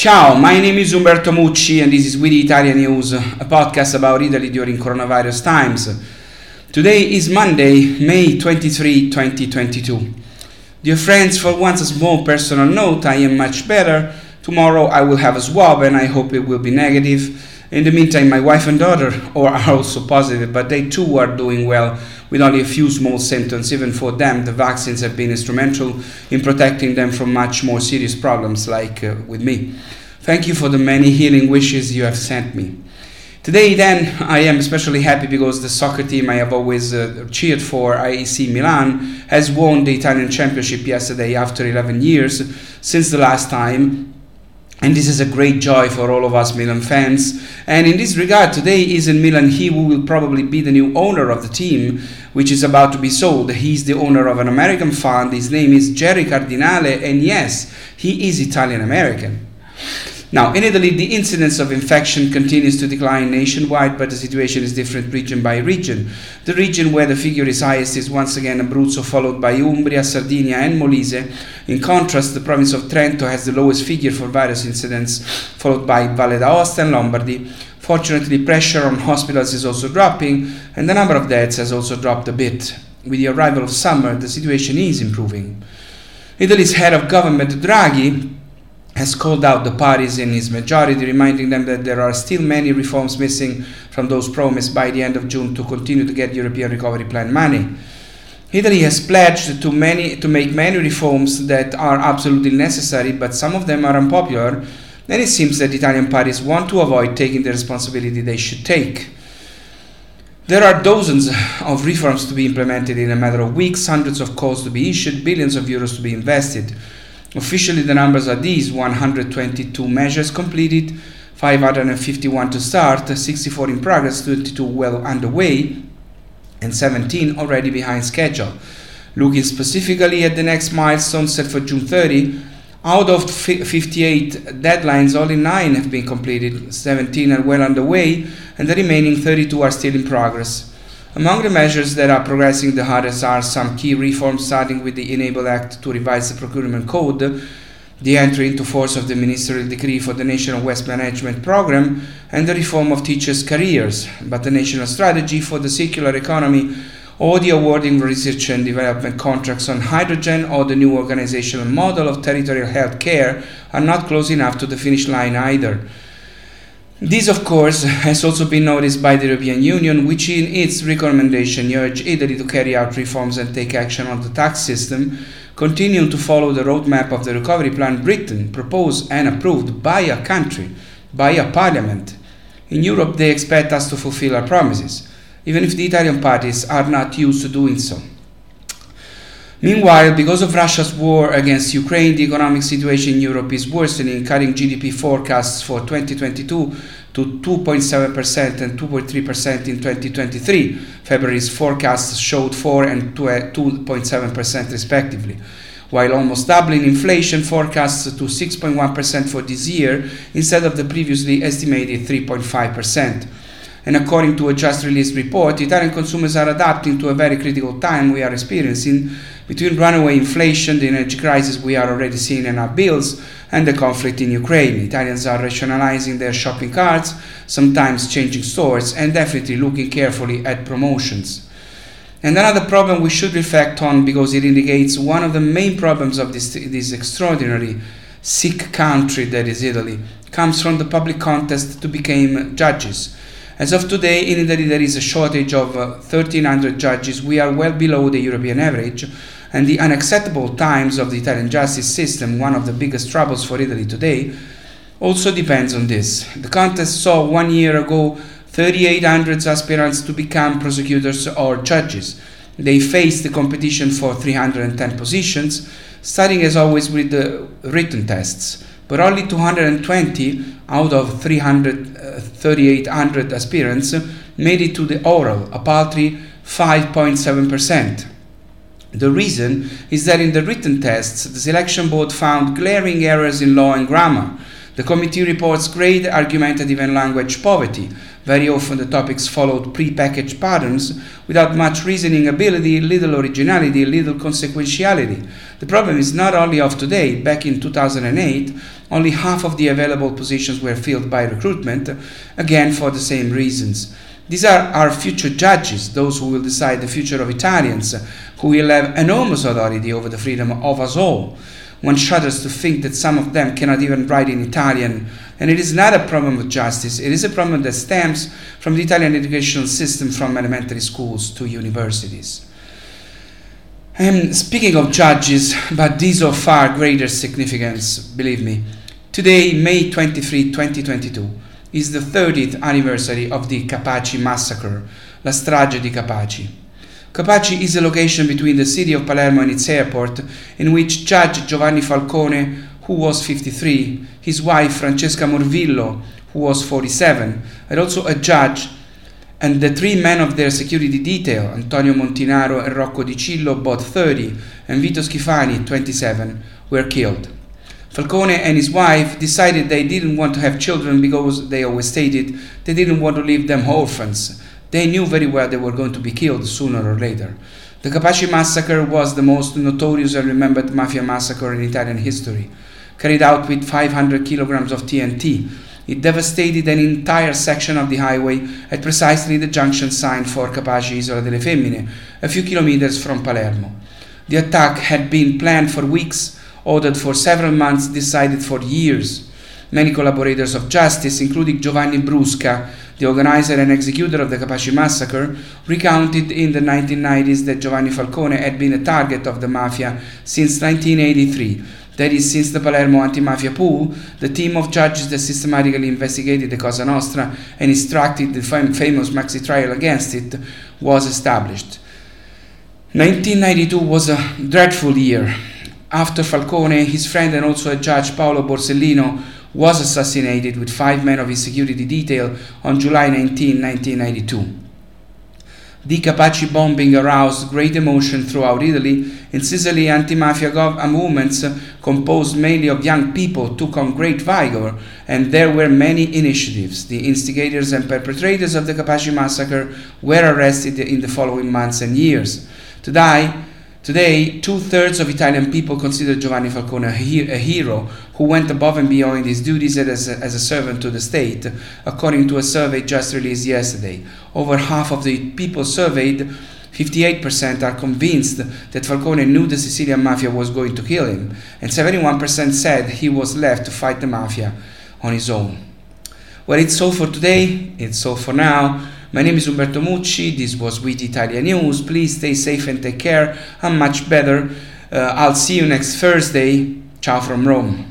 Ciao, my name is Umberto Mucci and this is We the Italians News, a podcast about Italy during coronavirus times. Today is Monday, May 23, 2022. Dear friends, for once a small personal note, I am much better. Tomorrow I will have a swab and I hope it will be negative. In the meantime, my wife and daughter are also positive, but they too are doing well with only a few small symptoms. Even for them, the vaccines have been instrumental in protecting them from much more serious problems, like uh, with me. Thank you for the many healing wishes you have sent me. Today, then, I am especially happy because the soccer team I have always uh, cheered for, AC Milan, has won the Italian Championship yesterday after 11 years since the last time and this is a great joy for all of us Milan fans. And in this regard, today is in Milan he who will probably be the new owner of the team, which is about to be sold. He's the owner of an American fund. His name is Gerry Cardinale, and yes, he is Italian American. Now, in Italy, the incidence of infection continues to decline nationwide, but the situation is different region by region. The region where the figure is highest is once again Abruzzo, followed by Umbria, Sardinia, and Molise. In contrast, the province of Trento has the lowest figure for virus incidence, followed by Valle d'Aosta and Lombardy. Fortunately, pressure on hospitals is also dropping, and the number of deaths has also dropped a bit. With the arrival of summer, the situation is improving. Italy's head of government, Draghi, has called out the parties in his majority, reminding them that there are still many reforms missing from those promised by the end of June to continue to get European Recovery Plan money. Italy has pledged to, many, to make many reforms that are absolutely necessary, but some of them are unpopular, and it seems that Italian parties want to avoid taking the responsibility they should take. There are dozens of reforms to be implemented in a matter of weeks, hundreds of calls to be issued, billions of euros to be invested. Officially, the numbers are these 122 measures completed, 551 to start, 64 in progress, 22 well underway, and 17 already behind schedule. Looking specifically at the next milestone set for June 30, out of 58 deadlines, only 9 have been completed, 17 are well underway, and the remaining 32 are still in progress. Among the measures that are progressing the hardest are some key reforms, starting with the Enable Act to revise the procurement code, the entry into force of the ministerial decree for the National Waste Management Program, and the reform of teachers' careers, but the national strategy for the circular economy or the awarding research and development contracts on hydrogen or the new organizational model of territorial health care are not close enough to the finish line either. This, of course, has also been noticed by the European Union, which in its recommendation urged Italy to carry out reforms and take action on the tax system, continuing to follow the roadmap of the recovery plan Britain proposed and approved by a country, by a parliament. In Europe, they expect us to fulfill our promises, even if the Italian parties are not used to doing so. Meanwhile, because of Russia's war against Ukraine, the economic situation in Europe is worsening, cutting GDP forecasts for 2022 to 2.7% and 2.3% in 2023. February's forecasts showed 4 and 2.7% uh, respectively, while almost doubling inflation forecasts to 6.1% for this year instead of the previously estimated 3.5%. And according to a just released report, Italian consumers are adapting to a very critical time we are experiencing between runaway inflation, the energy crisis we are already seeing in our bills, and the conflict in Ukraine. Italians are rationalizing their shopping carts, sometimes changing stores, and definitely looking carefully at promotions. And another problem we should reflect on because it indicates one of the main problems of this, this extraordinary sick country that is Italy comes from the public contest to become judges. As of today, in Italy, there is a shortage of uh, 1,300 judges. We are well below the European average, and the unacceptable times of the Italian justice system, one of the biggest troubles for Italy today, also depends on this. The contest saw one year ago 3,800 aspirants to become prosecutors or judges. They faced the competition for 310 positions, starting as always with the written tests but only 220 out of 3,800 uh, aspirants made it to the oral, a paltry 5.7%. The reason is that in the written tests, the selection board found glaring errors in law and grammar. The committee reports great argumentative and language poverty. Very often the topics followed pre-packaged patterns without much reasoning ability, little originality, little consequentiality. The problem is not only of today. Back in 2008, only half of the available positions were filled by recruitment, again for the same reasons. These are our future judges, those who will decide the future of Italians, who will have enormous authority over the freedom of us all. One shudders to think that some of them cannot even write in Italian, and it is not a problem of justice, it is a problem that stems from the Italian educational system from elementary schools to universities. And speaking of judges, but these of far greater significance, believe me, today, May 23, 2022, is the 30th anniversary of the Capaci massacre, La Strage di Capaci. Capaci is a location between the city of Palermo and its airport, in which Judge Giovanni Falcone, who was 53, his wife Francesca Morvillo, who was 47, and also a judge, and the three men of their security detail, Antonio Montinaro and Rocco Di Cillo, both 30, and Vito Schifani, 27, were killed. Falcone and his wife decided they didn't want to have children because they always stated they didn't want to leave them orphans. They knew very well they were going to be killed sooner or later. The Capaci massacre was the most notorious and remembered mafia massacre in Italian history. Carried out with 500 kilograms of TNT, it devastated an entire section of the highway at precisely the junction sign for Capaci Isola delle Femmine, a few kilometers from Palermo. The attack had been planned for weeks ordered for several months, decided for years. Many collaborators of justice, including Giovanni Brusca, the organizer and executor of the Capaci massacre, recounted in the 1990s that Giovanni Falcone had been a target of the mafia since 1983. That is, since the Palermo anti-mafia pool, the team of judges that systematically investigated the Cosa Nostra and instructed the fam- famous Maxi trial against it was established. 1992 was a dreadful year after Falcone, his friend and also a judge Paolo Borsellino was assassinated with five men of his security detail on July 19, 1992. The Capaci bombing aroused great emotion throughout Italy. In Sicily, anti-mafia gov- uh, movements uh, composed mainly of young people took on great vigor, and there were many initiatives. The instigators and perpetrators of the Capaci massacre were arrested in the following months and years. Today, Today, two thirds of Italian people consider Giovanni Falcone a, he- a, hero who went above and beyond his duties as a, as a servant to the state, according to a survey just released yesterday. Over half of the people surveyed, 58%, are convinced that Falcone knew the Sicilian mafia was going to kill him, and 71% said he was left to fight the mafia on his own. Well, it's all for today, it's all for now. My name is Umberto Mucci. This was We the Italians News. Please stay safe and take care. I'm much better. Uh, I'll see you next Thursday. Ciao from Rome.